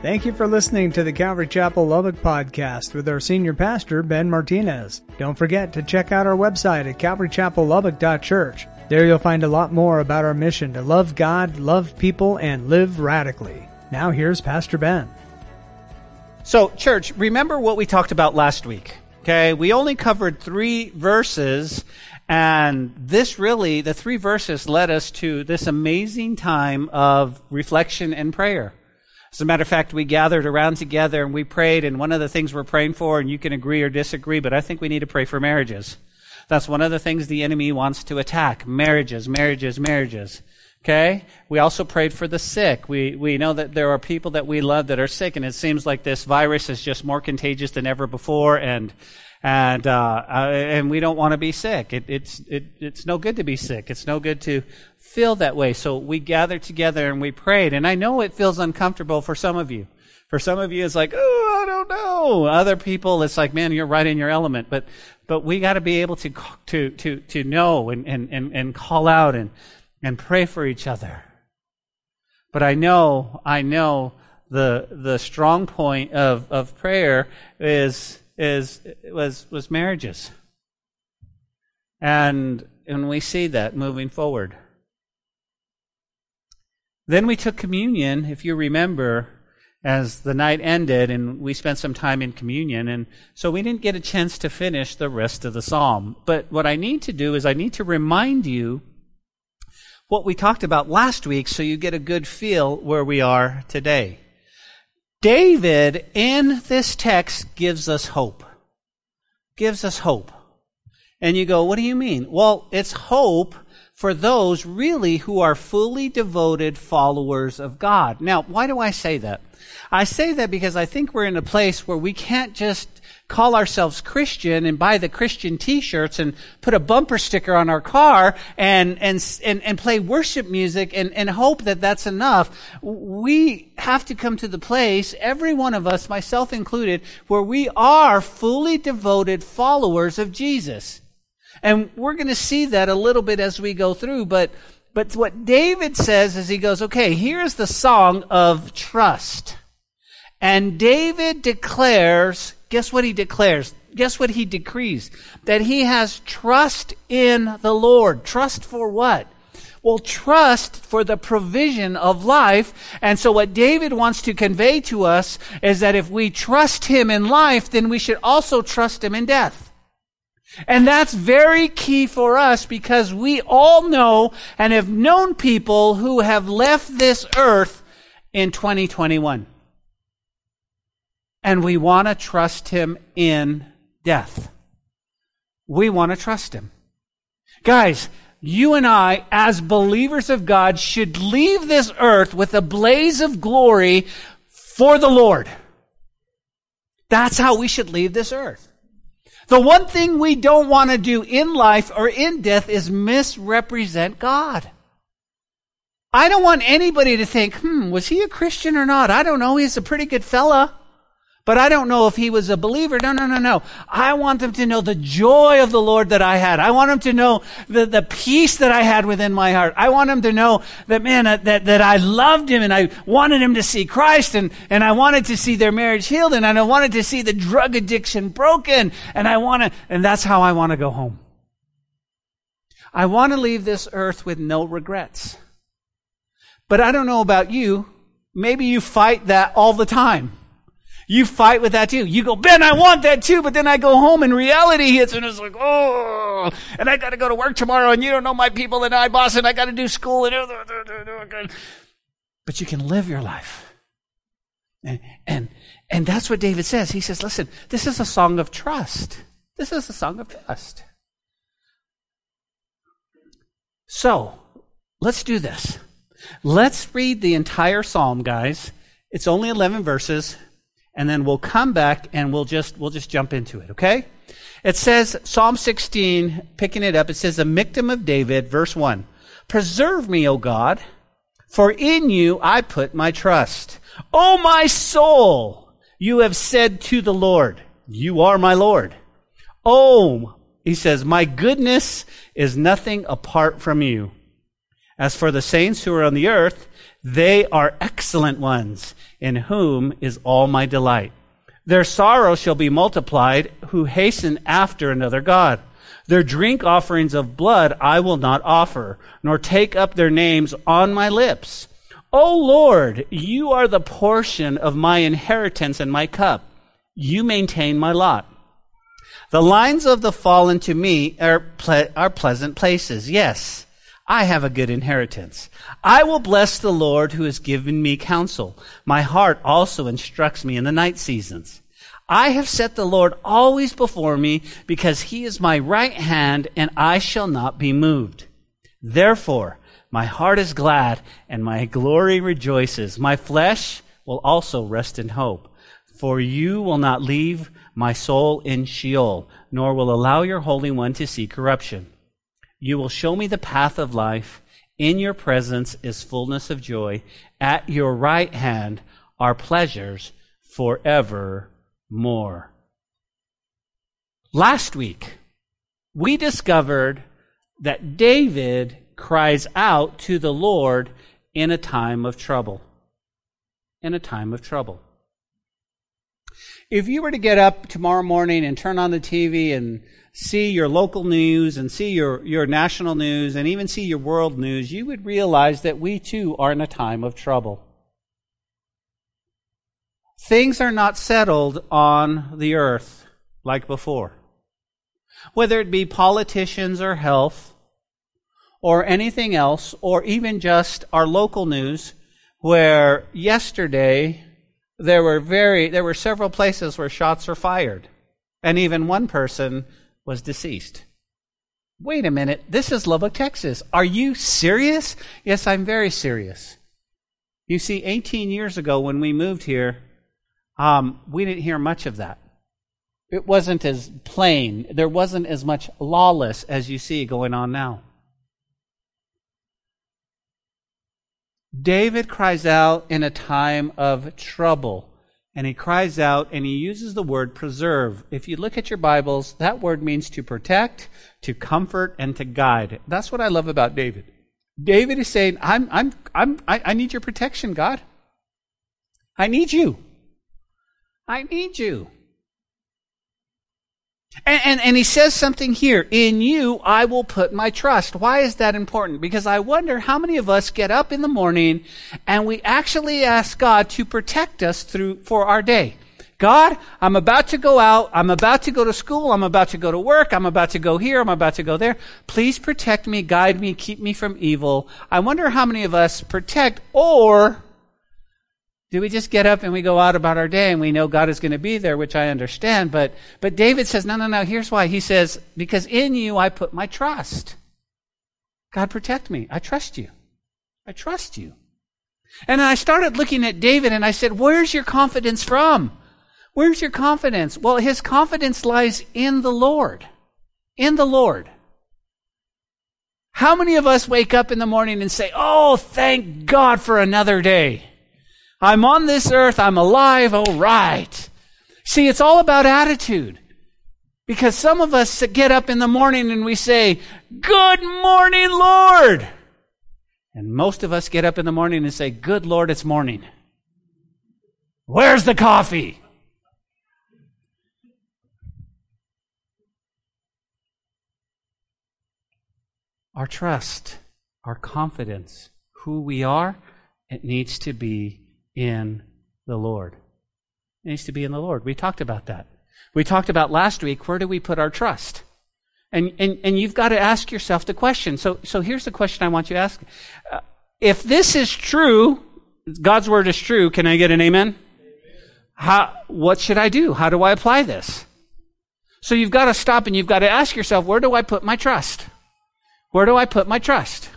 Thank you for listening to the Calvary Chapel Lubbock podcast with our senior pastor, Ben Martinez. Don't forget to check out our website at calvarychapellubbock.church. There you'll find a lot more about our mission to love God, love people, and live radically. Now here's Pastor Ben. So, church, remember what we talked about last week. Okay, we only covered three verses, and this really, the three verses led us to this amazing time of reflection and prayer. As a matter of fact, we gathered around together and we prayed, and one of the things we're praying for, and you can agree or disagree, but I think we need to pray for marriages. That's one of the things the enemy wants to attack. Marriages, marriages, marriages. Okay? We also prayed for the sick. We, we know that there are people that we love that are sick, and it seems like this virus is just more contagious than ever before, and, and, uh, and we don't want to be sick. It, it's, it, it's no good to be sick. It's no good to feel that way. So we gathered together and we prayed, and I know it feels uncomfortable for some of you. For some of you, it's like, oh, I don't know. Other people, it's like, man, you're right in your element. But, but we got to be able to, to, to, to know and, and, and, and call out and, and pray for each other. But I know, I know the, the strong point of, of prayer is, is, was, was marriages. And, and we see that moving forward. Then we took communion, if you remember, as the night ended and we spent some time in communion. And so we didn't get a chance to finish the rest of the psalm. But what I need to do is I need to remind you what we talked about last week so you get a good feel where we are today. David in this text gives us hope. Gives us hope. And you go, what do you mean? Well, it's hope for those really who are fully devoted followers of God. Now, why do I say that? I say that because I think we're in a place where we can't just call ourselves Christian and buy the Christian t-shirts and put a bumper sticker on our car and, and, and, and play worship music and, and hope that that's enough. We have to come to the place, every one of us, myself included, where we are fully devoted followers of Jesus. And we're going to see that a little bit as we go through, but, but what David says is he goes, okay, here's the song of trust. And David declares, guess what he declares? Guess what he decrees? That he has trust in the Lord. Trust for what? Well, trust for the provision of life. And so what David wants to convey to us is that if we trust him in life, then we should also trust him in death. And that's very key for us because we all know and have known people who have left this earth in 2021 and we want to trust him in death. We want to trust him. Guys, you and I, as believers of God, should leave this earth with a blaze of glory for the Lord. That's how we should leave this earth. The one thing we don't want to do in life or in death is misrepresent God. I don't want anybody to think, hmm, was he a Christian or not? I don't know. He's a pretty good fella. But I don't know if he was a believer. No, no, no, no. I want them to know the joy of the Lord that I had. I want them to know the, the peace that I had within my heart. I want them to know that, man, that, that I loved him and I wanted him to see Christ and, and I wanted to see their marriage healed and I wanted to see the drug addiction broken and I want to, and that's how I want to go home. I want to leave this earth with no regrets. But I don't know about you. Maybe you fight that all the time. You fight with that too. You go, Ben, I want that too, but then I go home and reality hits and it's like, oh, and I got to go to work tomorrow and you don't know my people and I boss and I got to do school and but you can live your life. And, and, and that's what David says. He says, listen, this is a song of trust. This is a song of trust. So, let's do this. Let's read the entire psalm, guys. It's only 11 verses and then we'll come back and we'll just we'll just jump into it, okay? It says Psalm 16, picking it up, it says the Michtam of David, verse 1. Preserve me, O God, for in you I put my trust. O my soul, you have said to the Lord, you are my Lord. Oh, he says, my goodness is nothing apart from you. As for the saints who are on the earth, They are excellent ones, in whom is all my delight. Their sorrow shall be multiplied, who hasten after another God. Their drink offerings of blood I will not offer, nor take up their names on my lips. O Lord, you are the portion of my inheritance and my cup. You maintain my lot. The lines of the fallen to me are, ple- are pleasant places. Yes, I have a good inheritance. I will bless the Lord who has given me counsel. My heart also instructs me in the night seasons. I have set the Lord always before me because he is my right hand and I shall not be moved. Therefore, my heart is glad and my glory rejoices. My flesh will also rest in hope. For you will not leave my soul in Sheol, nor will allow your Holy One to see corruption. You will show me the path of life. In your presence is fullness of joy. At your right hand are pleasures forevermore. Last week, we discovered that David cries out to the Lord in a time of trouble. In a time of trouble. If you were to get up tomorrow morning and turn on the TV and see your local news and see your, your national news and even see your world news, you would realize that we too are in a time of trouble. Things are not settled on the earth like before. Whether it be politicians or health or anything else, or even just our local news, where yesterday there were very there were several places where shots were fired and even one person was deceased. Wait a minute. This is lubbock texas. Are you serious? Yes i'm very serious. You see 18 years ago when we moved here um, we didn't hear much of that. It wasn't as plain. There wasn't as much lawless as you see going on now. David cries out in a time of trouble. And he cries out and he uses the word preserve. If you look at your Bibles, that word means to protect, to comfort, and to guide. That's what I love about David. David is saying, I'm, I'm, I'm, I, I need your protection, God. I need you. I need you. And, and, and, he says something here In you I will put my trust. Why is that important? Because I wonder how many of us get up in the morning and we actually ask God to protect us through, for our day. God, I'm about to go out. I'm about to go to school. I'm about to go to work. I'm about to go here. I'm about to go there. Please protect me, guide me, keep me from evil. I wonder how many of us protect or do we just get up and we go out about our day and we know God is going to be there, which I understand, but, but David says, no, no, no, here's why. He says, because in you I put my trust. God protect me. I trust you. I trust you. And I started looking at David and I said, where's your confidence from? Where's your confidence? Well, his confidence lies in the Lord. In the Lord. How many of us wake up in the morning and say, Oh, thank God for another day? I'm on this earth. I'm alive. All right. See, it's all about attitude. Because some of us get up in the morning and we say, Good morning, Lord. And most of us get up in the morning and say, Good Lord, it's morning. Where's the coffee? Our trust, our confidence, who we are, it needs to be in the Lord. It needs to be in the Lord. We talked about that. We talked about last week where do we put our trust? And, and, and you've got to ask yourself the question. So, so here's the question I want you to ask. Uh, if this is true, God's word is true, can I get an amen? How, what should I do? How do I apply this? So you've got to stop and you've got to ask yourself, where do I put my trust? Where do I put my trust?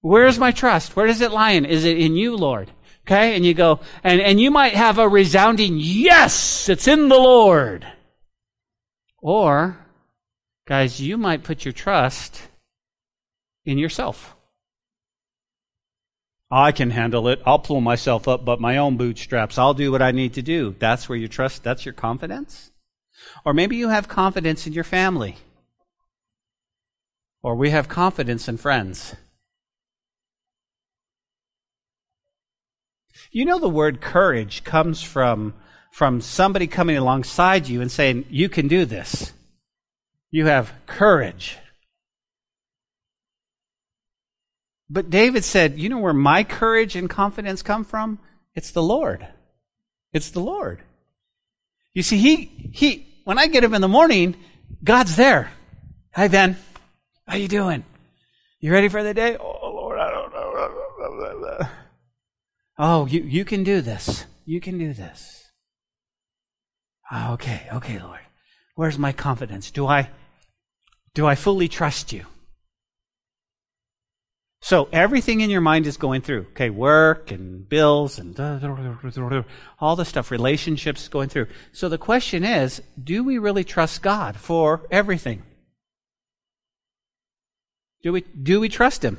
Where is my trust? Where does it lie? Is it in you, Lord? Okay? And you go, and, and you might have a resounding yes, it's in the Lord. Or, guys, you might put your trust in yourself. I can handle it. I'll pull myself up but my own bootstraps. I'll do what I need to do. That's where your trust, that's your confidence. Or maybe you have confidence in your family. Or we have confidence in friends. You know, the word courage comes from, from somebody coming alongside you and saying, You can do this. You have courage. But David said, You know where my courage and confidence come from? It's the Lord. It's the Lord. You see, he, he, when I get up in the morning, God's there. Hi, Ben. How you doing? You ready for the day Lord, I don't know. Oh, you, you can do this. You can do this. Oh, okay, okay, Lord. Where's my confidence? Do I, do I fully trust you? So everything in your mind is going through. Okay, work and bills and all the stuff, relationships going through. So the question is, do we really trust God for everything? Do we do we trust him?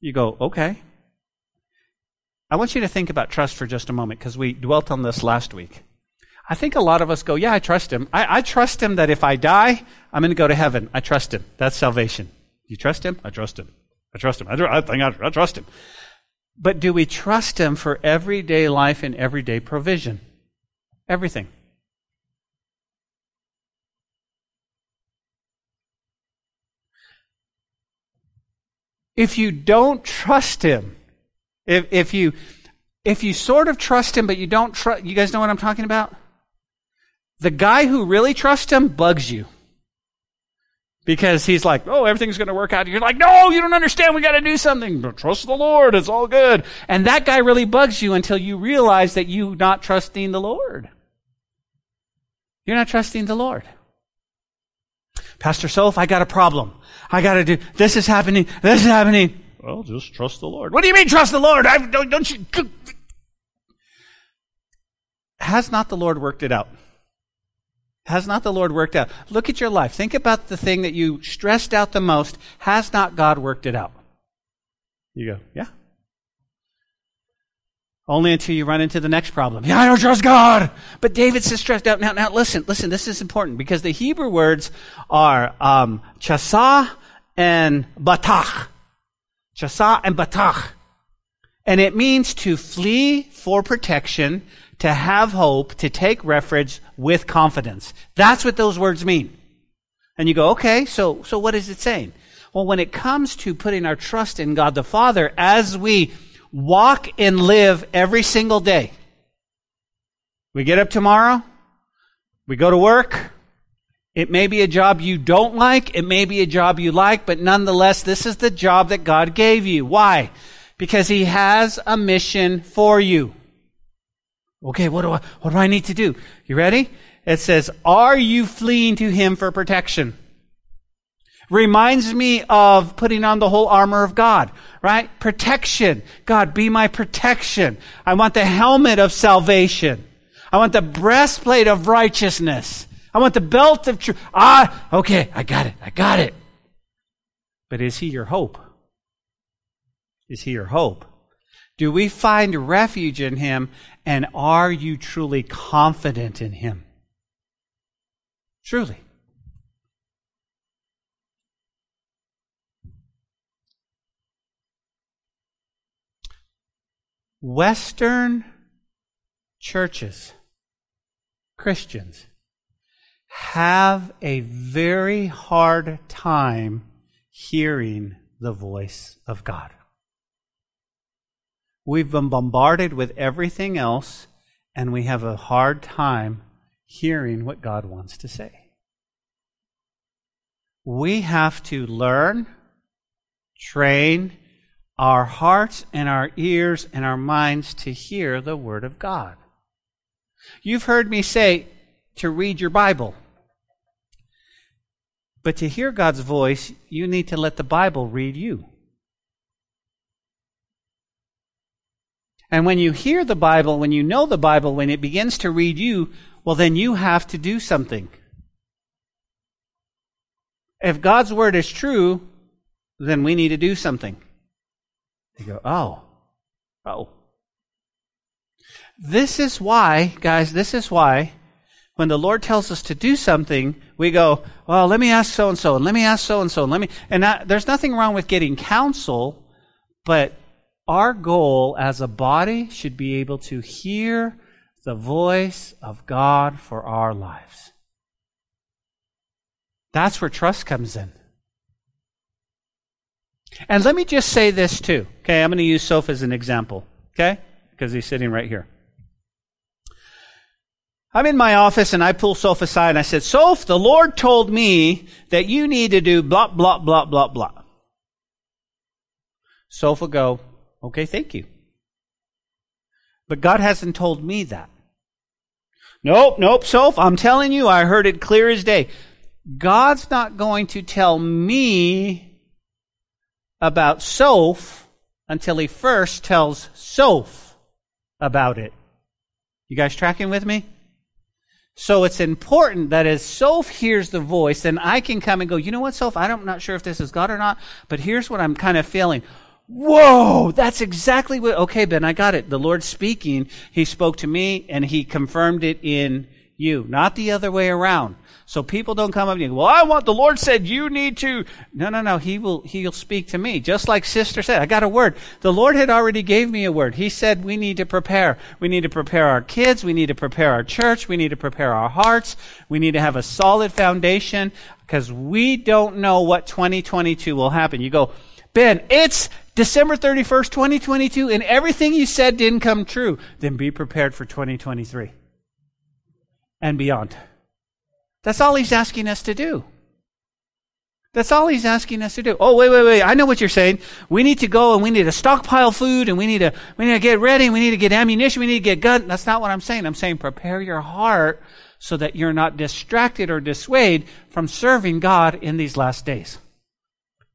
You go, okay. I want you to think about trust for just a moment because we dwelt on this last week. I think a lot of us go, yeah, I trust him. I, I trust him that if I die, I'm going to go to heaven. I trust him. That's salvation. You trust him? I trust him. I trust him. I, I think I, I trust him. But do we trust him for everyday life and everyday provision? Everything. If you don't trust him, if, if you if you sort of trust him but you don't trust you guys know what I'm talking about? The guy who really trusts him bugs you. Because he's like, oh, everything's going to work out. You're like, no, you don't understand. We got to do something. Trust the Lord. It's all good. And that guy really bugs you until you realize that you're not trusting the Lord. You're not trusting the Lord. Pastor Soph, I got a problem. I got to do, this is happening. This is happening. Well, just trust the Lord. What do you mean trust the Lord? I, don't, don't you? Has not the Lord worked it out? Has not the Lord worked out? Look at your life. Think about the thing that you stressed out the most. Has not God worked it out? You go, yeah. Only until you run into the next problem. Yeah, I don't trust God. But David says stressed out. Now, now listen, listen, this is important because the Hebrew words are um, chasa and batach. Chasa and batach. And it means to flee for protection, to have hope, to take refuge with confidence. That's what those words mean. And you go, okay, so, so what is it saying? Well, when it comes to putting our trust in God the Father, as we walk and live every single day, we get up tomorrow, we go to work, it may be a job you don't like, it may be a job you like, but nonetheless, this is the job that God gave you. Why? Because He has a mission for you. Okay, what do I, what do I need to do? You ready? It says, are you fleeing to him for protection? Reminds me of putting on the whole armor of God, right? Protection. God, be my protection. I want the helmet of salvation. I want the breastplate of righteousness. I want the belt of truth. Ah, okay, I got it. I got it. But is he your hope? Is he your hope? Do we find refuge in him and are you truly confident in him? Truly. Western churches, Christians, have a very hard time hearing the voice of God. We've been bombarded with everything else, and we have a hard time hearing what God wants to say. We have to learn, train our hearts and our ears and our minds to hear the Word of God. You've heard me say to read your Bible. But to hear God's voice, you need to let the Bible read you. And when you hear the Bible, when you know the Bible, when it begins to read you, well, then you have to do something. If God's word is true, then we need to do something. You go, oh, oh. This is why, guys, this is why when the Lord tells us to do something, we go, well, let me ask so and so, and let me ask so and so, and let me, and that, there's nothing wrong with getting counsel, but Our goal as a body should be able to hear the voice of God for our lives. That's where trust comes in. And let me just say this too. Okay, I'm going to use Soph as an example. Okay? Because he's sitting right here. I'm in my office and I pull Soph aside and I said, Soph, the Lord told me that you need to do blah, blah, blah, blah, blah. Soph will go, okay, thank you. But God hasn't told me that. Nope, nope, Soph, I'm telling you, I heard it clear as day. God's not going to tell me about Soph until he first tells Soph about it. You guys tracking with me? So it's important that as Soph hears the voice, then I can come and go, you know what, Soph, I'm not sure if this is God or not, but here's what I'm kind of feeling. Whoa, that's exactly what, okay, Ben, I got it. The Lord's speaking. He spoke to me and he confirmed it in you, not the other way around. So people don't come up and go, well, I want, the Lord said you need to. No, no, no. He will, he'll speak to me. Just like sister said, I got a word. The Lord had already gave me a word. He said we need to prepare. We need to prepare our kids. We need to prepare our church. We need to prepare our hearts. We need to have a solid foundation because we don't know what 2022 will happen. You go, Ben, it's December 31st, 2022, and everything you said didn't come true. Then be prepared for 2023 and beyond. That's all he's asking us to do. That's all he's asking us to do. Oh, wait, wait, wait. I know what you're saying. We need to go and we need to stockpile food and we need to, we need to get ready and we need to get ammunition. We need to get gun. That's not what I'm saying. I'm saying prepare your heart so that you're not distracted or dissuaded from serving God in these last days.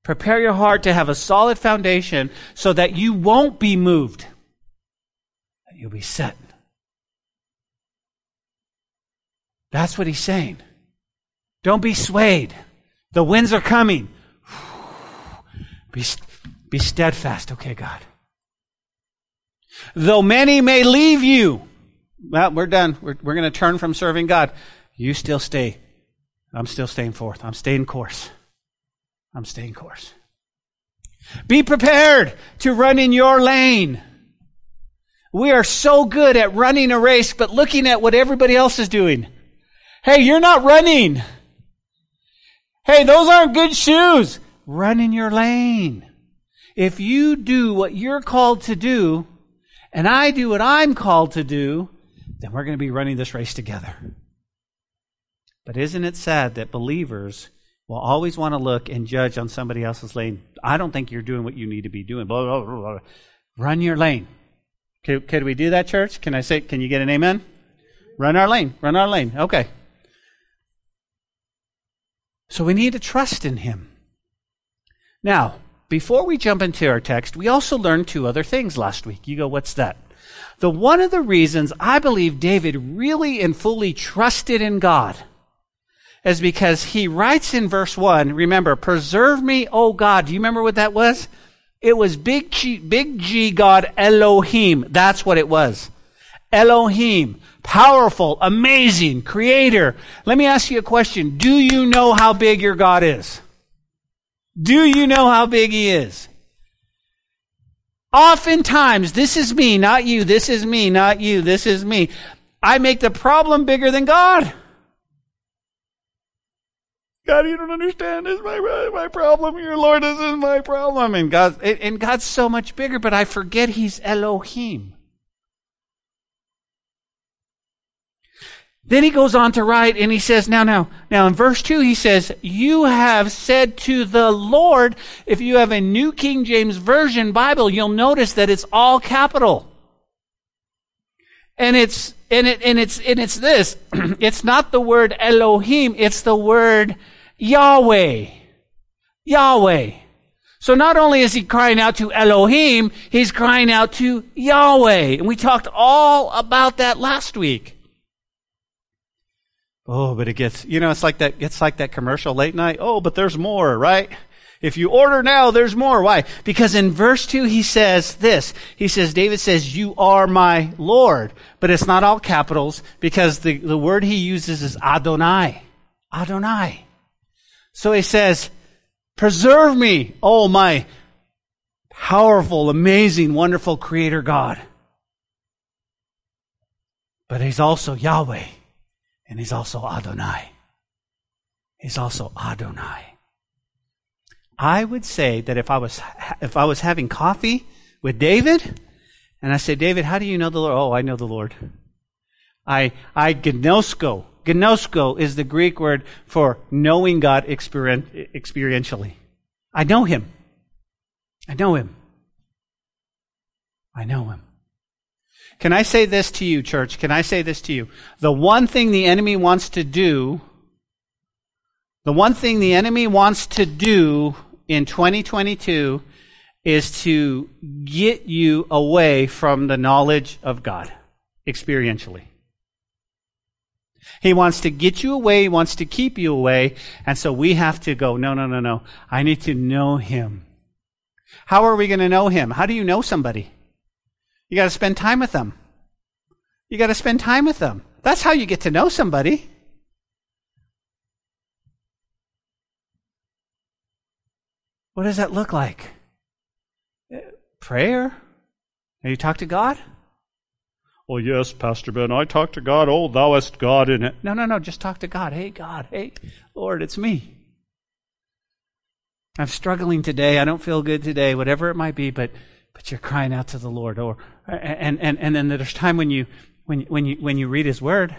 Prepare your heart to have a solid foundation so that you won't be moved. You'll be set. That's what he's saying. Don't be swayed. The winds are coming. Be, be steadfast. Okay, God. Though many may leave you. Well, we're done. We're, we're going to turn from serving God. You still stay. I'm still staying forth. I'm staying course. I'm staying course. Be prepared to run in your lane. We are so good at running a race, but looking at what everybody else is doing. Hey, you're not running. Hey, those aren't good shoes. Run in your lane. If you do what you're called to do, and I do what I'm called to do, then we're going to be running this race together. But isn't it sad that believers will always want to look and judge on somebody else's lane. I don't think you're doing what you need to be doing. Blah, blah, blah, Run your lane. Could, could we do that, church? Can I say, can you get an amen? Run our lane. Run our lane. Okay. So we need to trust in Him. Now, before we jump into our text, we also learned two other things last week. You go, what's that? The one of the reasons I believe David really and fully trusted in God is because he writes in verse 1, remember, preserve me, O God. Do you remember what that was? It was big G, big G God Elohim. That's what it was. Elohim. Powerful, amazing, creator. Let me ask you a question. Do you know how big your God is? Do you know how big he is? Oftentimes, this is me, not you. This is me, not you. This is me. I make the problem bigger than God. God, you don't understand. This is my, my problem. Your Lord, this is my problem. And God, and God's so much bigger, but I forget He's Elohim. Then he goes on to write and he says, now, now, now in verse 2 he says, you have said to the Lord, if you have a New King James Version Bible, you'll notice that it's all capital. And it's, and it, and it's, and it's this. it's not the word Elohim, it's the word Yahweh. Yahweh. So not only is he crying out to Elohim, he's crying out to Yahweh. And we talked all about that last week. Oh, but it gets, you know, it's like that, it's like that commercial late night. Oh, but there's more, right? If you order now, there's more. Why? Because in verse 2, he says this. He says, David says, you are my Lord. But it's not all capitals because the, the word he uses is Adonai. Adonai. So he says, preserve me, oh my powerful, amazing, wonderful creator God. But he's also Yahweh, and he's also Adonai. He's also Adonai. I would say that if I was if I was having coffee with David, and I said, David, how do you know the Lord? Oh, I know the Lord. I I gnosko. Gnosko is the Greek word for knowing God experien- experientially. I know Him. I know Him. I know Him. Can I say this to you, church? Can I say this to you? The one thing the enemy wants to do, the one thing the enemy wants to do in 2022 is to get you away from the knowledge of God experientially. He wants to get you away, he wants to keep you away, and so we have to go, no, no, no, no. I need to know him. How are we going to know him? How do you know somebody? You got to spend time with them. You got to spend time with them. That's how you get to know somebody. What does that look like? Uh, prayer? Have you talked to God? Well, yes, Pastor Ben, I talk to God. Oh, thouest God in it. No, no, no, just talk to God. Hey, God, hey, Lord, it's me. I'm struggling today. I don't feel good today, whatever it might be, but but you're crying out to the Lord. Or and and and then there's time when you when when you when you read His Word.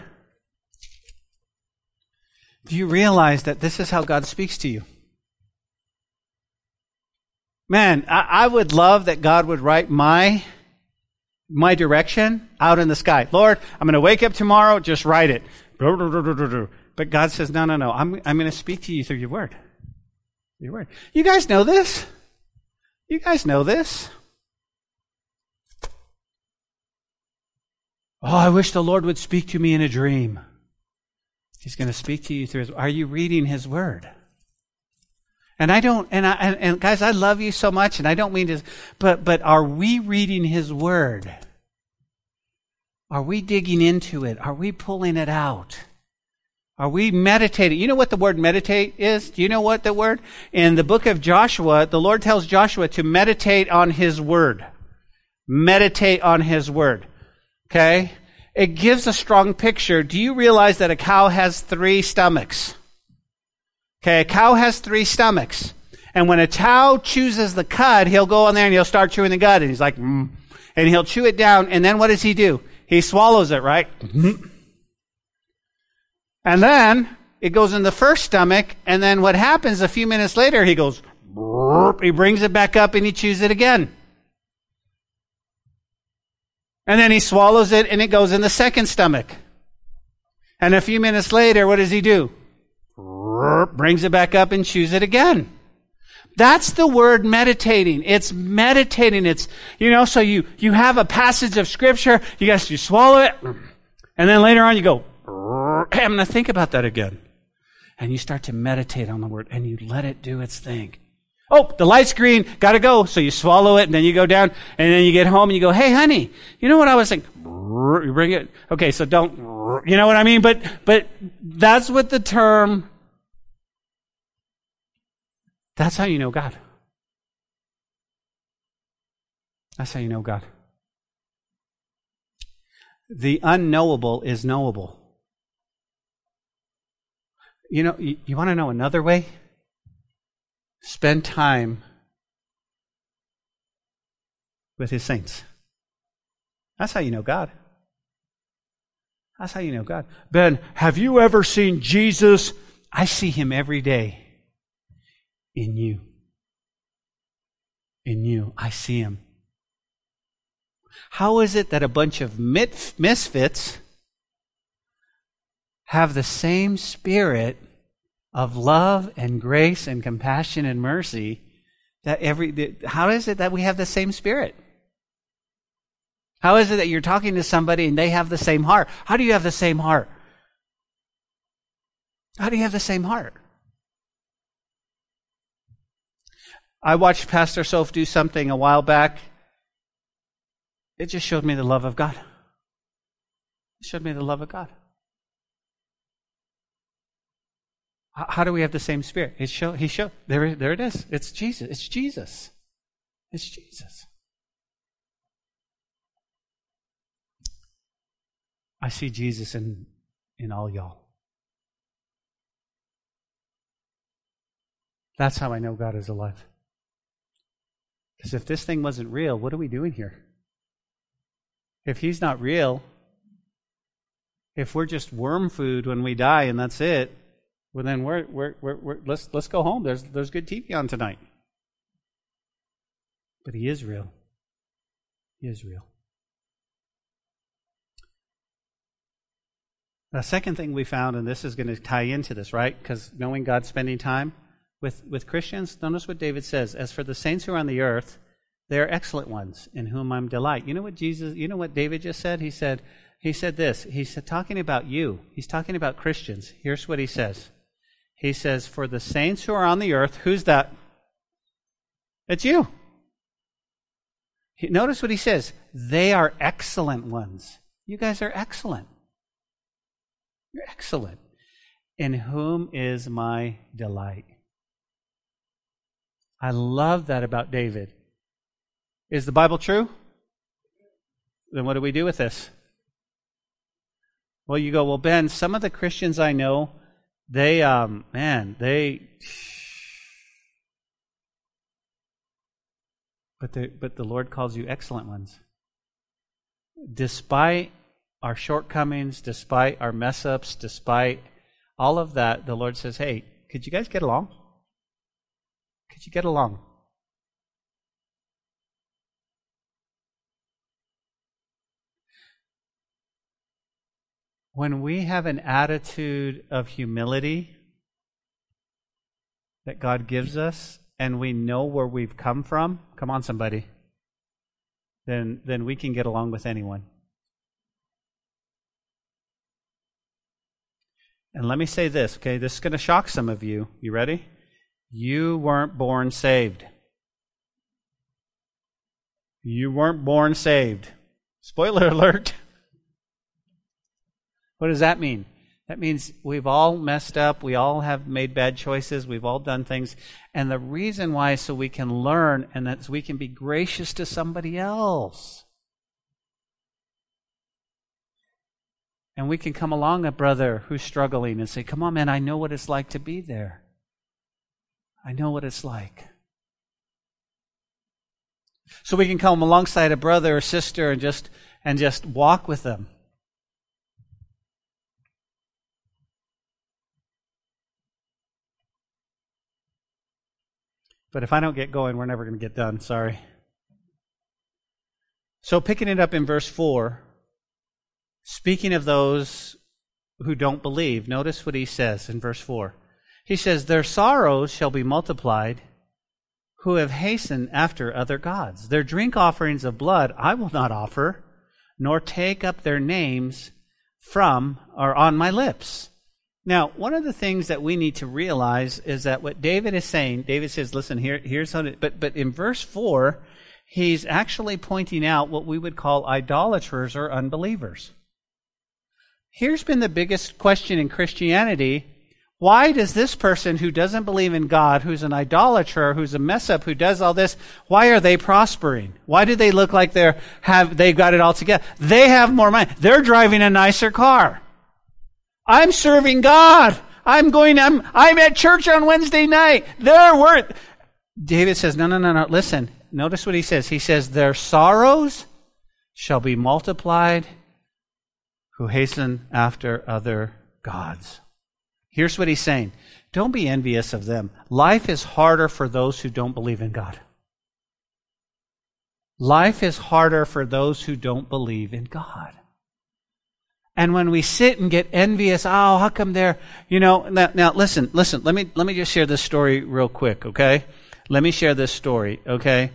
Do you realize that this is how God speaks to you? Man, I, I would love that God would write my my direction out in the sky. Lord, I'm going to wake up tomorrow, just write it. But God says, no, no, no. I'm, I'm going to speak to you through your word. Your word. You guys know this? You guys know this? Oh, I wish the Lord would speak to me in a dream. He's going to speak to you through his, are you reading his word? And I don't, and I, and, guys, I love you so much, and I don't mean to, but, but are we reading His Word? Are we digging into it? Are we pulling it out? Are we meditating? You know what the word meditate is? Do you know what the word? In the book of Joshua, the Lord tells Joshua to meditate on His Word. Meditate on His Word. Okay? It gives a strong picture. Do you realize that a cow has three stomachs? Okay, a cow has three stomachs. And when a cow chooses the cud, he'll go on there and he'll start chewing the cud. And he's like, mm. and he'll chew it down. And then what does he do? He swallows it, right? And then it goes in the first stomach. And then what happens a few minutes later, he goes, he brings it back up and he chews it again. And then he swallows it and it goes in the second stomach. And a few minutes later, what does he do? brings it back up and chews it again. That's the word meditating. It's meditating. It's, you know, so you, you have a passage of scripture, you guys, you swallow it, and then later on you go, hey, I'm going to think about that again. And you start to meditate on the word and you let it do its thing. Oh, the light's green, gotta go. So you swallow it and then you go down and then you get home and you go, hey honey, you know what I was thinking? You bring it. Okay, so don't, you know what I mean? But, but that's what the term that's how you know God. That's how you know God. The unknowable is knowable. You know, you, you want to know another way? Spend time with his saints. That's how you know God. That's how you know God. Ben, have you ever seen Jesus? I see him every day in you. In you. I see him. How is it that a bunch of misfits have the same spirit of love and grace and compassion and mercy that every how is it that we have the same spirit? How is it that you're talking to somebody and they have the same heart? How do you have the same heart? How do you have the same heart? I watched Pastor Soph do something a while back. It just showed me the love of God. It showed me the love of God. How do we have the same spirit? He showed, he showed, there, there it is. It's Jesus. It's Jesus. It's Jesus. I see Jesus in, in all y'all. That's how I know God is alive. Because if this thing wasn't real, what are we doing here? If He's not real, if we're just worm food when we die and that's it, well then we're, we're, we're, we're, let's let's go home. There's there's good TV on tonight. But He is real. He is real. The second thing we found, and this is going to tie into this, right? Because knowing God, spending time with, with Christians, notice what David says. As for the saints who are on the earth, they are excellent ones in whom I'm delight. You know what Jesus, you know what David just said? He said, he said this. He's talking about you. He's talking about Christians. Here's what he says. He says, For the saints who are on the earth, who's that? It's you. Notice what he says. They are excellent ones. You guys are excellent. You're excellent. In whom is my delight? I love that about David. Is the Bible true? Then what do we do with this? Well, you go, well, Ben, some of the Christians I know, they, um, man, they, but the, but the Lord calls you excellent ones. Despite our shortcomings, despite our mess ups, despite all of that, the Lord says, hey, could you guys get along? Could you get along? When we have an attitude of humility that God gives us and we know where we've come from, come on, somebody, then, then we can get along with anyone. And let me say this, okay? This is going to shock some of you. You ready? You weren't born saved. You weren't born saved. Spoiler alert. What does that mean? That means we've all messed up. We all have made bad choices. We've all done things. And the reason why is so we can learn and that we can be gracious to somebody else. And we can come along a brother who's struggling and say, Come on, man, I know what it's like to be there. I know what it's like. So we can come alongside a brother or sister and just and just walk with them. But if I don't get going, we're never going to get done. Sorry. So, picking it up in verse 4, speaking of those who don't believe, notice what he says in verse 4. He says, Their sorrows shall be multiplied who have hastened after other gods. Their drink offerings of blood I will not offer, nor take up their names from or on my lips. Now, one of the things that we need to realize is that what David is saying, David says, listen, here, here's how it, but, but in verse 4, he's actually pointing out what we would call idolaters or unbelievers. Here's been the biggest question in Christianity. Why does this person who doesn't believe in God, who's an idolater, who's a mess up, who does all this, why are they prospering? Why do they look like they're have they've got it all together? They have more money. They're driving a nicer car. I'm serving God. I'm going, I'm, I'm at church on Wednesday night. They're worth. David says, no, no, no, no. Listen, notice what he says. He says, their sorrows shall be multiplied who hasten after other gods. Here's what he's saying. Don't be envious of them. Life is harder for those who don't believe in God. Life is harder for those who don't believe in God. And when we sit and get envious, oh, how come they're, you know, now, now listen, listen, let me, let me just share this story real quick, okay? Let me share this story, okay?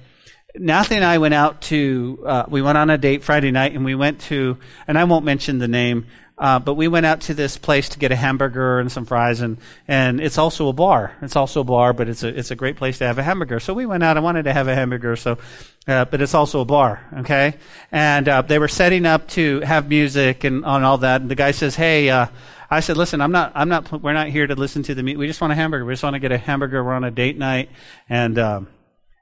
Nathan and I went out to, uh, we went on a date Friday night and we went to, and I won't mention the name, uh, but we went out to this place to get a hamburger and some fries, and and it's also a bar. It's also a bar, but it's a it's a great place to have a hamburger. So we went out. I wanted to have a hamburger, so uh, but it's also a bar, okay? And uh, they were setting up to have music and on all that. And the guy says, "Hey." Uh, I said, listen, I'm not, I'm not, we're not here to listen to the meat. We just want a hamburger. We just want to get a hamburger. We're on a date night. And, um,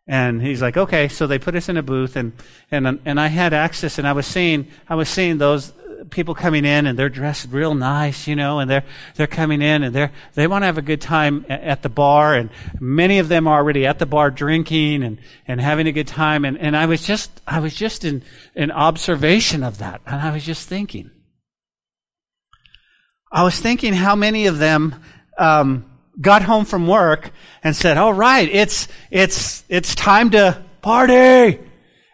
And he's like, okay. So they put us in a booth, and and and I had access, and I was seeing I was seeing those people coming in, and they're dressed real nice, you know, and they're they're coming in, and they're they want to have a good time at the bar, and many of them are already at the bar drinking and and having a good time, and and I was just I was just in in observation of that, and I was just thinking. I was thinking how many of them um, got home from work and said, "All right, it's it's it's time to party."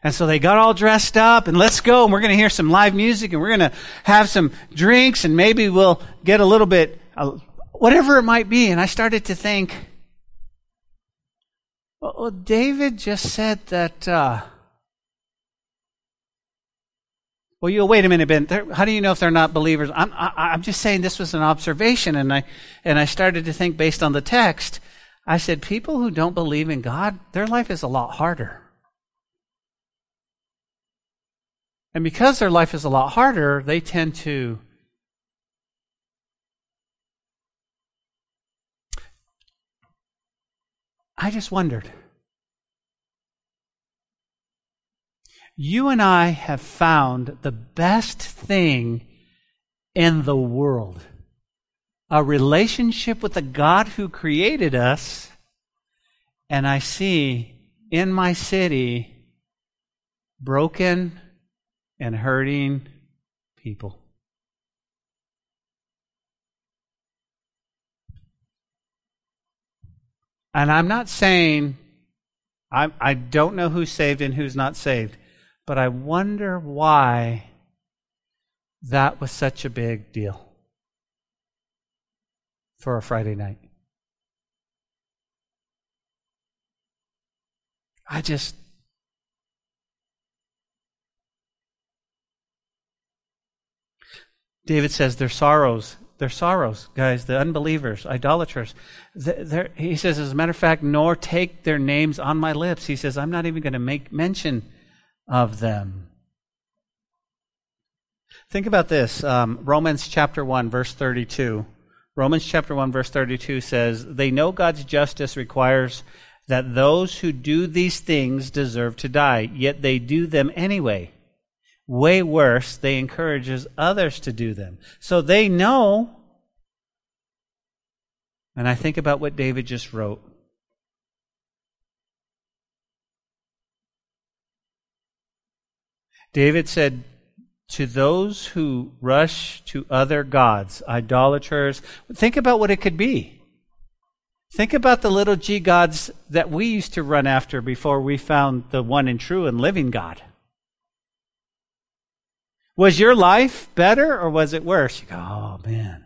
And so they got all dressed up and let's go and we're going to hear some live music and we're going to have some drinks and maybe we'll get a little bit uh, whatever it might be. And I started to think, well, David just said that. Uh, well, you wait a minute, Ben. How do you know if they're not believers? I'm, I, am just saying this was an observation, and I and I started to think based on the text. I said, people who don't believe in God, their life is a lot harder. And because their life is a lot harder, they tend to I just wondered. You and I have found the best thing in the world a relationship with the God who created us. And I see in my city broken and hurting people. And I'm not saying I, I don't know who's saved and who's not saved. But I wonder why that was such a big deal for a Friday night. I just. David says their sorrows, their sorrows, guys, the unbelievers, idolaters. he says, as a matter of fact, nor take their names on my lips. He says, I'm not even going to make mention of them. Think about this um, Romans chapter 1, verse 32. Romans chapter 1, verse 32 says, They know God's justice requires that those who do these things deserve to die, yet they do them anyway. Way worse, they encourages others to do them. So they know. And I think about what David just wrote. David said, to those who rush to other gods, idolaters, think about what it could be. Think about the little g gods that we used to run after before we found the one and true and living God. Was your life better or was it worse? You go, oh man.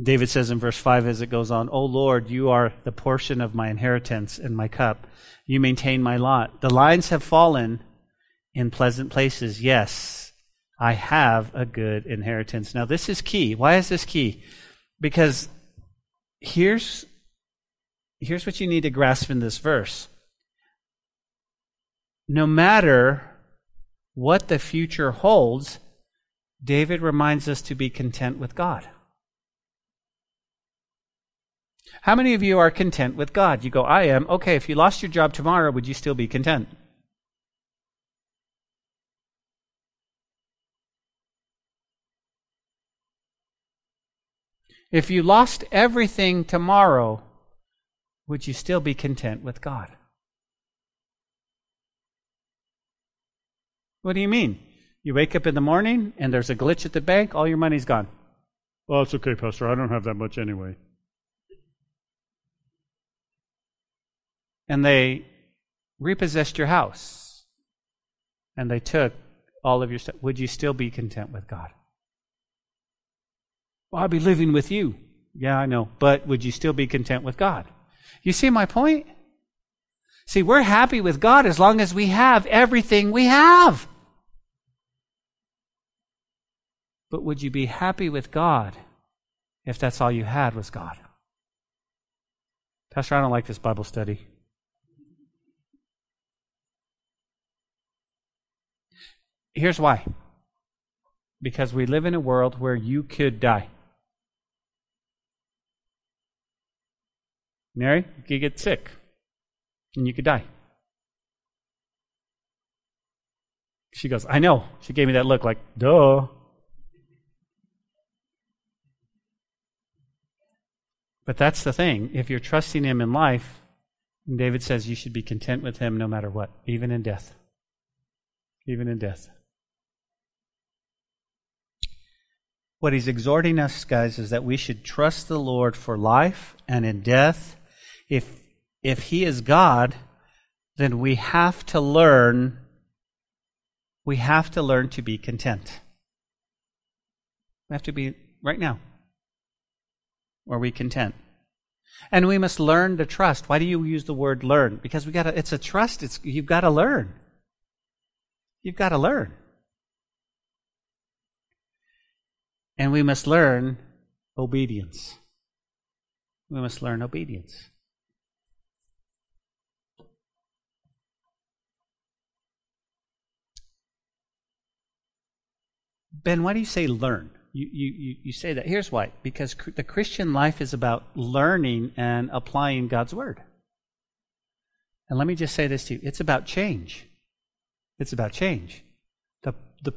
David says in verse 5 as it goes on, O Lord, you are the portion of my inheritance and my cup. You maintain my lot. The lines have fallen in pleasant places. Yes, I have a good inheritance. Now, this is key. Why is this key? Because here's, here's what you need to grasp in this verse. No matter what the future holds, David reminds us to be content with God. How many of you are content with God? You go, I am. Okay, if you lost your job tomorrow, would you still be content? If you lost everything tomorrow, would you still be content with God? What do you mean? You wake up in the morning and there's a glitch at the bank, all your money's gone. Well, it's okay, Pastor. I don't have that much anyway. and they repossessed your house and they took all of your stuff, would you still be content with God? Well, I'll be living with you. Yeah, I know. But would you still be content with God? You see my point? See, we're happy with God as long as we have everything we have. But would you be happy with God if that's all you had was God? Pastor, I don't like this Bible study. Here's why because we live in a world where you could die. Mary, you could get sick and you could die. She goes, I know. She gave me that look like, duh. But that's the thing. If you're trusting Him in life, David says you should be content with Him no matter what, even in death. Even in death. What he's exhorting us, guys, is that we should trust the Lord for life and in death. If, if He is God, then we have to learn, we have to learn to be content. We have to be right now. Are we content? And we must learn to trust. Why do you use the word learn? Because we got to, it's a trust. It's, you've got to learn. You've got to learn. And we must learn obedience. We must learn obedience. Ben, why do you say learn? You, you, you say that. Here's why. Because the Christian life is about learning and applying God's Word. And let me just say this to you it's about change. It's about change. The, the,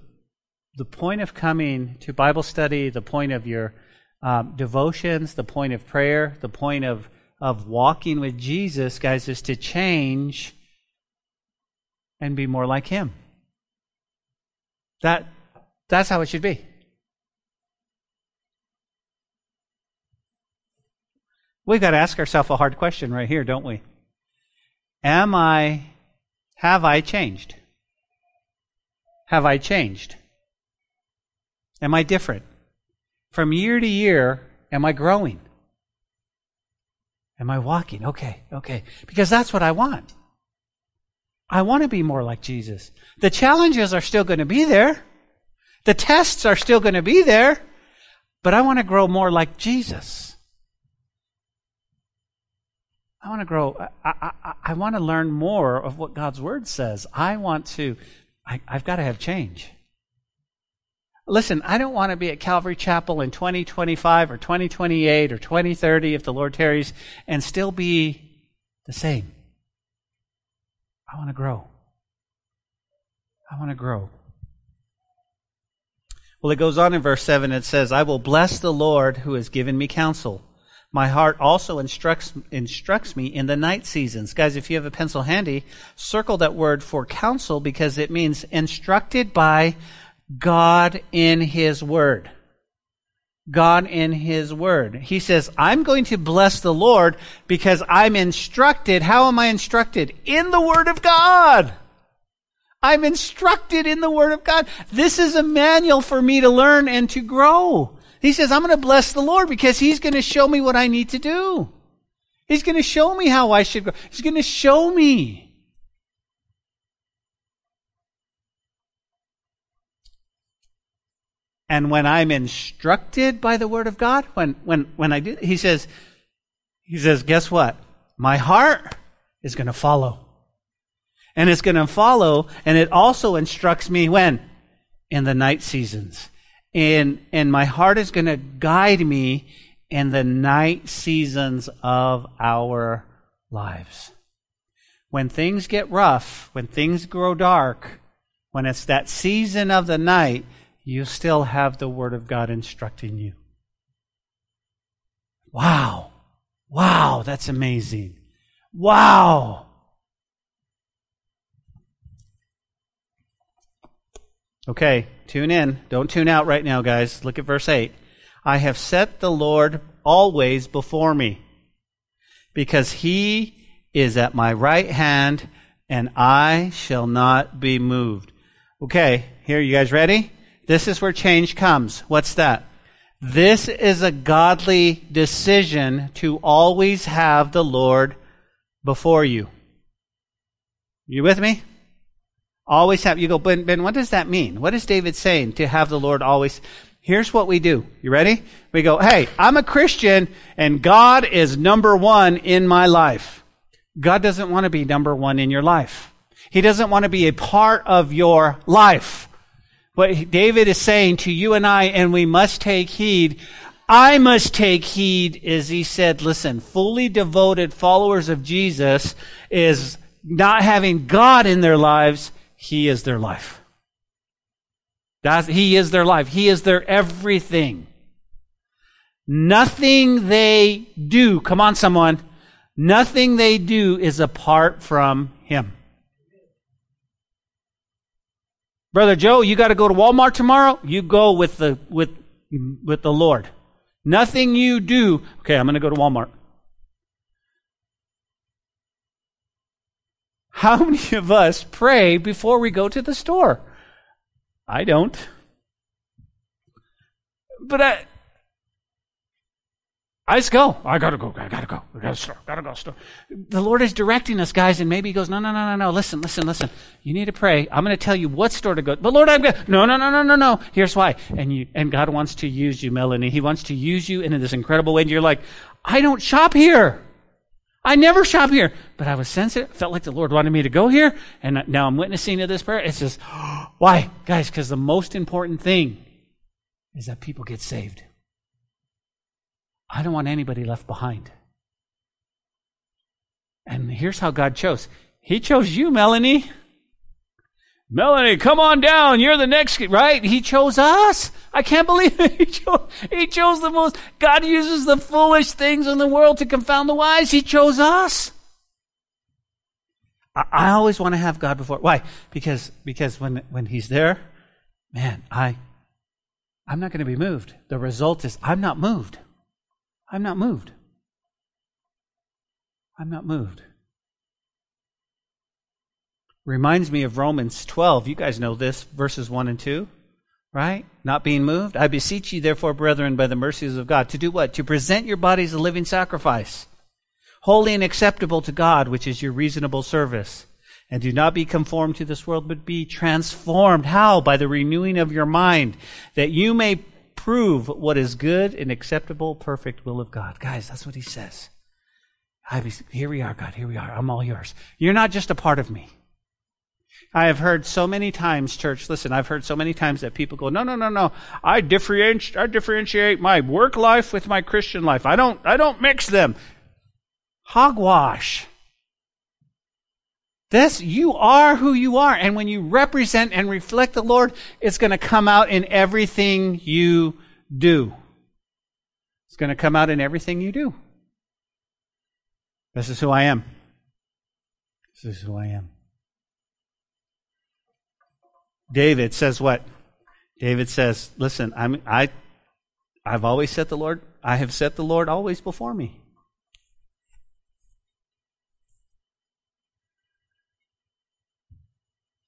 the point of coming to Bible study, the point of your um, devotions, the point of prayer, the point of, of walking with Jesus, guys, is to change and be more like Him. That, that's how it should be. We've got to ask ourselves a hard question right here, don't we? Am I, have I changed? Have I changed? Am I different? From year to year, am I growing? Am I walking? Okay, okay. Because that's what I want. I want to be more like Jesus. The challenges are still going to be there. The tests are still going to be there. But I want to grow more like Jesus. I want to grow. I, I, I, want to learn more of what God's Word says. I want to, I, I've got to have change. Listen, I don't want to be at Calvary Chapel in 2025 or 2028 or 2030 if the Lord tarries and still be the same. I want to grow. I want to grow. Well, it goes on in verse 7. It says, I will bless the Lord who has given me counsel. My heart also instructs, instructs me in the night seasons. Guys, if you have a pencil handy, circle that word for counsel because it means instructed by God in His Word. God in His Word. He says, I'm going to bless the Lord because I'm instructed. How am I instructed? In the Word of God. I'm instructed in the Word of God. This is a manual for me to learn and to grow. He says, I'm going to bless the Lord because He's going to show me what I need to do. He's going to show me how I should grow. He's going to show me. And when I'm instructed by the Word of God, when, when, when I do, He says, He says, guess what? My heart is going to follow. And it's going to follow, and it also instructs me when? In the night seasons and and my heart is going to guide me in the night seasons of our lives. When things get rough, when things grow dark, when it's that season of the night, you still have the Word of God instructing you. Wow. Wow, that's amazing. Wow. Okay, tune in. Don't tune out right now, guys. Look at verse 8. I have set the Lord always before me, because he is at my right hand, and I shall not be moved. Okay, here, you guys ready? This is where change comes. What's that? This is a godly decision to always have the Lord before you. You with me? Always have, you go, ben, ben, what does that mean? What is David saying to have the Lord always? Here's what we do. You ready? We go, hey, I'm a Christian and God is number one in my life. God doesn't want to be number one in your life. He doesn't want to be a part of your life. What David is saying to you and I, and we must take heed, I must take heed is he said, listen, fully devoted followers of Jesus is not having God in their lives. He is their life. That's, he is their life. He is their everything. Nothing they do, come on, someone, nothing they do is apart from Him. Brother Joe, you got to go to Walmart tomorrow? You go with the, with, with the Lord. Nothing you do, okay, I'm going to go to Walmart. How many of us pray before we go to the store? I don't. But I, I just go. I gotta go. I gotta go. I gotta store. Gotta go store. The Lord is directing us, guys, and maybe He goes, no, no, no, no, no. Listen, listen, listen. You need to pray. I'm going to tell you what store to go. But Lord, I'm going. No, no, no, no, no, no. Here's why. And you and God wants to use you, Melanie. He wants to use you in this incredible way. And you're like, I don't shop here. I never shop here. But I was sensitive. Felt like the Lord wanted me to go here, and now I'm witnessing to this prayer. It's just, why, guys? Because the most important thing is that people get saved. I don't want anybody left behind. And here's how God chose He chose you, Melanie. Melanie, come on down. You're the next, right? He chose us. I can't believe it. He chose, he chose the most, God uses the foolish things in the world to confound the wise. He chose us. I, I always want to have God before. Why? Because, because when, when He's there, man, I, I'm not going to be moved. The result is I'm not moved. I'm not moved. I'm not moved. Reminds me of Romans 12. You guys know this, verses 1 and 2, right? Not being moved. I beseech you, therefore, brethren, by the mercies of God, to do what? To present your bodies a living sacrifice, holy and acceptable to God, which is your reasonable service. And do not be conformed to this world, but be transformed. How? By the renewing of your mind, that you may prove what is good and acceptable, perfect will of God. Guys, that's what he says. Here we are, God. Here we are. I'm all yours. You're not just a part of me. I have heard so many times, church, listen, I've heard so many times that people go, no, no, no, no. I differentiate, I differentiate my work life with my Christian life. I don't, I don't mix them. Hogwash. This, you are who you are. And when you represent and reflect the Lord, it's going to come out in everything you do. It's going to come out in everything you do. This is who I am. This is who I am. David says what? David says, listen, I'm, I, I've always set the Lord, I have set the Lord always before me.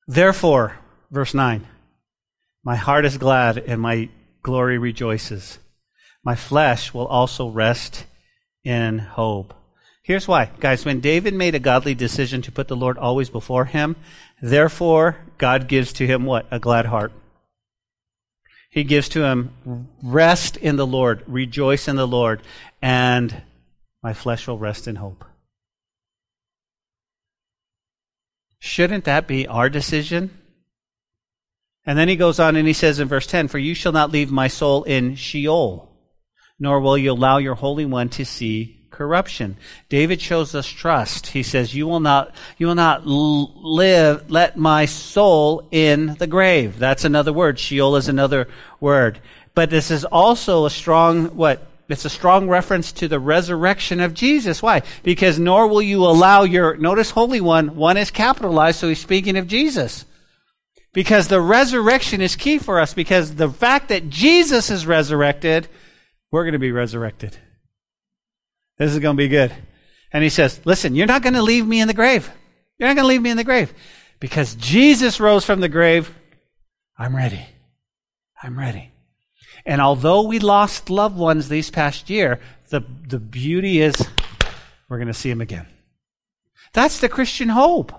Therefore, verse 9, my heart is glad and my glory rejoices. My flesh will also rest in hope. Here's why. Guys, when David made a godly decision to put the Lord always before him, therefore God gives to him what? A glad heart. He gives to him rest in the Lord, rejoice in the Lord, and my flesh will rest in hope. Shouldn't that be our decision? And then he goes on and he says in verse 10 For you shall not leave my soul in Sheol, nor will you allow your Holy One to see corruption. David shows us trust. He says, You will not, you will not live, let my soul in the grave. That's another word. Sheol is another word. But this is also a strong, what? It's a strong reference to the resurrection of Jesus. Why? Because nor will you allow your, notice Holy One, one is capitalized, so he's speaking of Jesus. Because the resurrection is key for us, because the fact that Jesus is resurrected, we're going to be resurrected. This is going to be good. And he says, listen, you're not going to leave me in the grave. You're not going to leave me in the grave. Because Jesus rose from the grave, I'm ready. I'm ready. And although we lost loved ones these past year, the, the beauty is we're going to see them again. That's the Christian hope.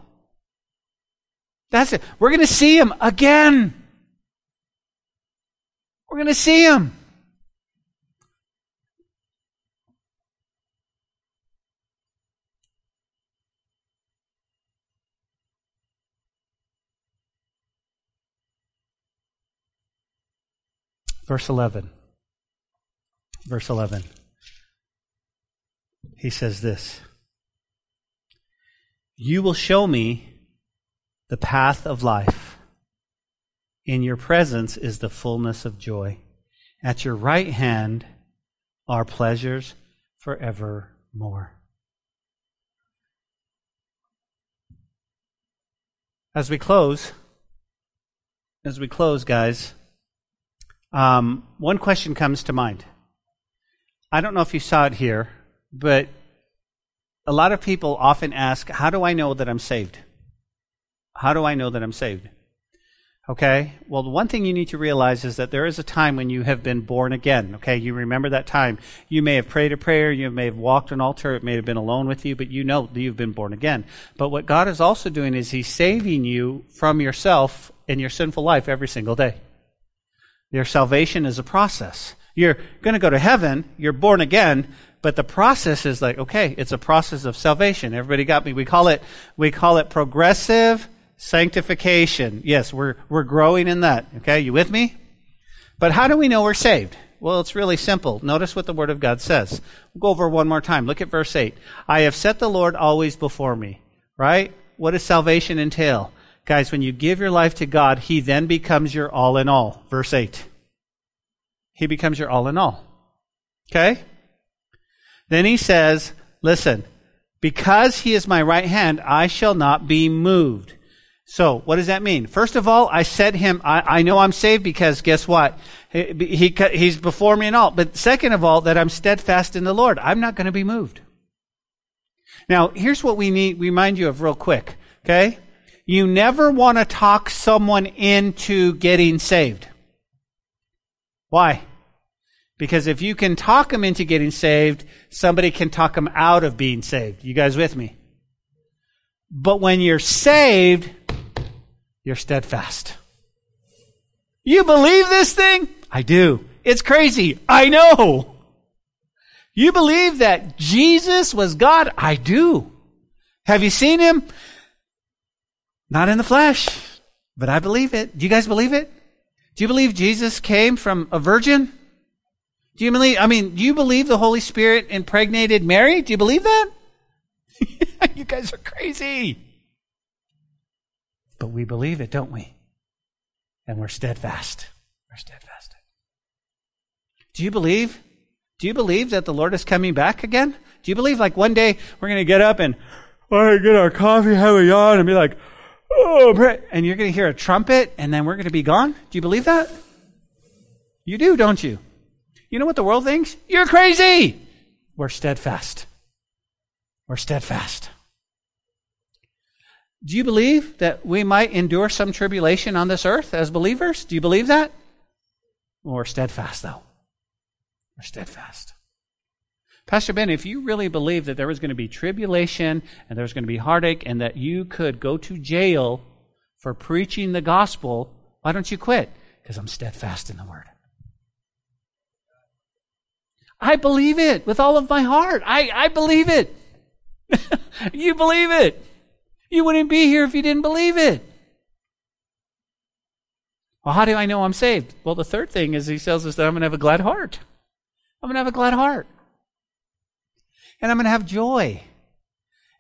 That's it. We're going to see him again. We're going to see him. Verse 11. verse 11. He says this You will show me the path of life. In your presence is the fullness of joy. At your right hand are pleasures forevermore. As we close, as we close, guys, um, one question comes to mind. I don't know if you saw it here, but a lot of people often ask, How do I know that I'm saved? How do I know that I'm saved? Okay? Well, the one thing you need to realize is that there is a time when you have been born again. Okay? You remember that time. You may have prayed a prayer, you may have walked an altar, it may have been alone with you, but you know that you've been born again. But what God is also doing is He's saving you from yourself and your sinful life every single day. Your salvation is a process. You're going to go to heaven, you're born again, but the process is like, okay, it's a process of salvation. Everybody got me? We call it, we call it progressive sanctification. Yes, we're, we're growing in that. Okay, you with me? But how do we know we're saved? Well, it's really simple. Notice what the Word of God says. We'll go over one more time. Look at verse 8. I have set the Lord always before me. Right? What does salvation entail? Guys, when you give your life to God, He then becomes your all in all. Verse 8. He becomes your all in all. Okay? Then He says, listen, because He is my right hand, I shall not be moved. So, what does that mean? First of all, I said him, I, I know I'm saved because guess what? He, he, he's before me and all. But second of all, that I'm steadfast in the Lord. I'm not going to be moved. Now, here's what we need, remind you of real quick. Okay? You never want to talk someone into getting saved. Why? Because if you can talk them into getting saved, somebody can talk them out of being saved. You guys with me? But when you're saved, you're steadfast. You believe this thing? I do. It's crazy. I know. You believe that Jesus was God? I do. Have you seen him? Not in the flesh, but I believe it. Do you guys believe it? Do you believe Jesus came from a virgin? Do you believe, I mean, do you believe the Holy Spirit impregnated Mary? Do you believe that? you guys are crazy. But we believe it, don't we? And we're steadfast. We're steadfast. Do you believe? Do you believe that the Lord is coming back again? Do you believe like one day we're going to get up and, all right, get our coffee, have a yawn, and be like, oh, and you're going to hear a trumpet, and then we're going to be gone? Do you believe that? You do, don't you? You know what the world thinks? You're crazy! We're steadfast. We're steadfast. Do you believe that we might endure some tribulation on this earth as believers? Do you believe that? We're steadfast, though. We're steadfast. Pastor Ben, if you really believe that there was going to be tribulation and there was going to be heartache and that you could go to jail for preaching the gospel, why don't you quit? Because I'm steadfast in the word. I believe it with all of my heart. I, I believe it. you believe it. You wouldn't be here if you didn't believe it. Well, how do I know I'm saved? Well, the third thing is he tells us that I'm going to have a glad heart. I'm going to have a glad heart and I'm going to have joy.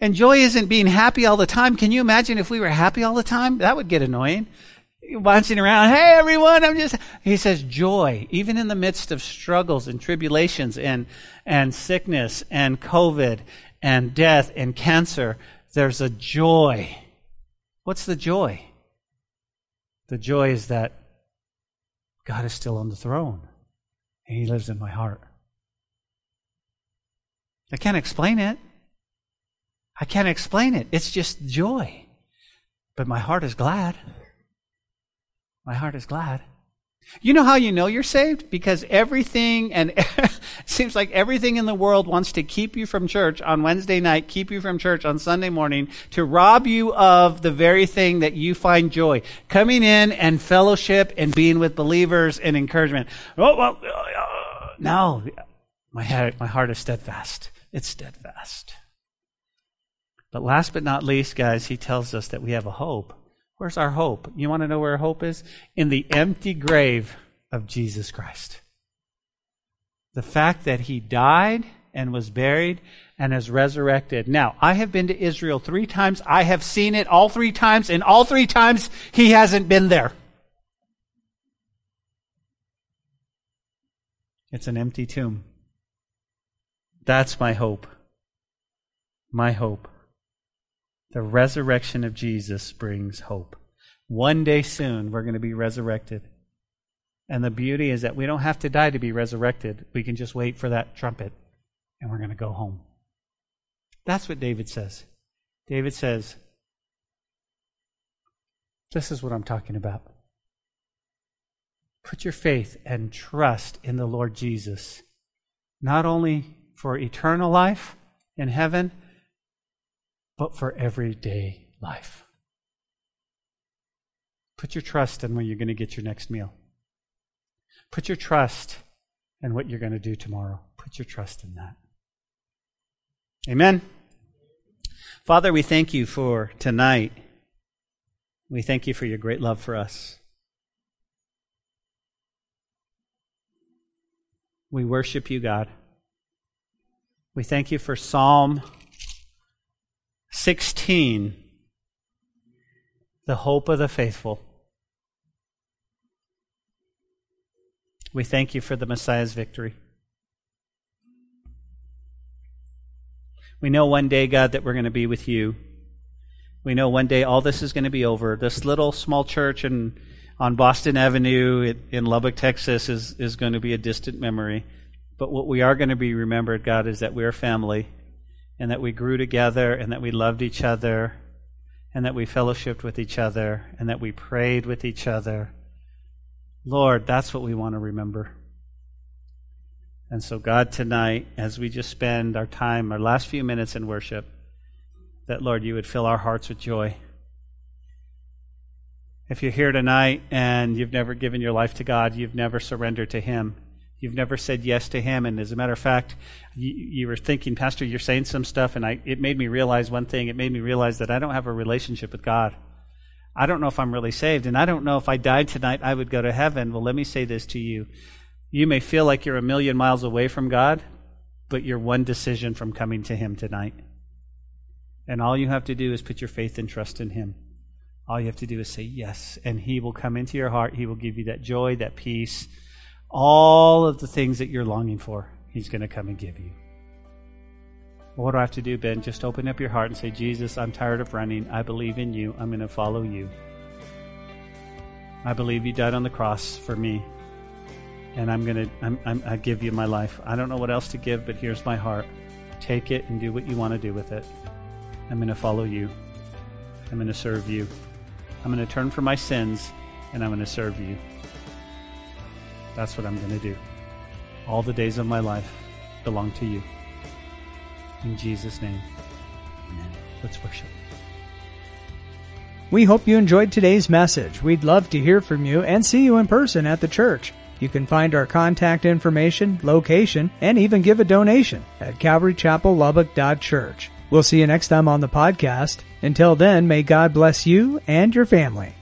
And joy isn't being happy all the time. Can you imagine if we were happy all the time? That would get annoying. Bouncing around, hey everyone, I'm just, he says joy, even in the midst of struggles and tribulations and, and sickness and COVID and death and cancer, there's a joy. What's the joy? The joy is that God is still on the throne and he lives in my heart. I can't explain it. I can't explain it. It's just joy. But my heart is glad. My heart is glad. You know how you know you're saved? Because everything and seems like everything in the world wants to keep you from church on Wednesday night, keep you from church on Sunday morning to rob you of the very thing that you find joy. Coming in and fellowship and being with believers and encouragement. Oh, well, uh, no. My heart, my heart is steadfast. It's steadfast. But last but not least, guys, he tells us that we have a hope. Where's our hope? You want to know where hope is? In the empty grave of Jesus Christ. The fact that he died and was buried and is resurrected. Now, I have been to Israel three times. I have seen it all three times, and all three times he hasn't been there. It's an empty tomb. That's my hope. My hope. The resurrection of Jesus brings hope. One day soon, we're going to be resurrected. And the beauty is that we don't have to die to be resurrected. We can just wait for that trumpet, and we're going to go home. That's what David says. David says, This is what I'm talking about. Put your faith and trust in the Lord Jesus, not only for eternal life in heaven, but for everyday life. Put your trust in where you're going to get your next meal. Put your trust in what you're going to do tomorrow. Put your trust in that. Amen. Father, we thank you for tonight. We thank you for your great love for us. We worship you, God. We thank you for Psalm 16, the hope of the faithful. We thank you for the Messiah's victory. We know one day, God, that we're going to be with you. We know one day all this is going to be over. This little small church in, on Boston Avenue in Lubbock, Texas is, is going to be a distant memory. But what we are going to be remembered, God, is that we're family and that we grew together and that we loved each other and that we fellowshipped with each other and that we prayed with each other. Lord, that's what we want to remember. And so, God, tonight, as we just spend our time, our last few minutes in worship, that, Lord, you would fill our hearts with joy. If you're here tonight and you've never given your life to God, you've never surrendered to Him, You've never said yes to him. And as a matter of fact, you, you, were thinking, Pastor, you're saying some stuff, and I, it made me realize one thing. It made me realize that I don't have a relationship with God. I don't know if I'm really saved, and I don't know if I died tonight, I would go to heaven. Well, let me say this to you. You may feel like you're a million miles away from God, but you're one decision from coming to Him tonight. And all you have to do is put your faith and trust in Him. All you have to do is say yes, and He will come into your heart. He will give you that joy, that peace all of the things that you're longing for, He's going to come and give you. what do I have to do, Ben? Just open up your heart and say, Jesus, I'm tired of running. I believe in you. I'm going to follow you. I believe you died on the cross for me. And I'm going to, I'm, I'm, I give you my life. I don't know what else to give, but here's my heart. Take it and do what you want to do with it. I'm going to follow you. I'm going to serve you. I'm going to turn from my sins and I'm going to serve you. That's what I'm going to do. All the days of my life belong to you. In Jesus' name, amen. Let's worship. We hope you enjoyed today's message. We'd love to hear from you and see you in person at the church. You can find our contact information, location, and even give a donation at calvarychapellubbock.church. We'll see you next time on the podcast. Until then, may God bless you and your family.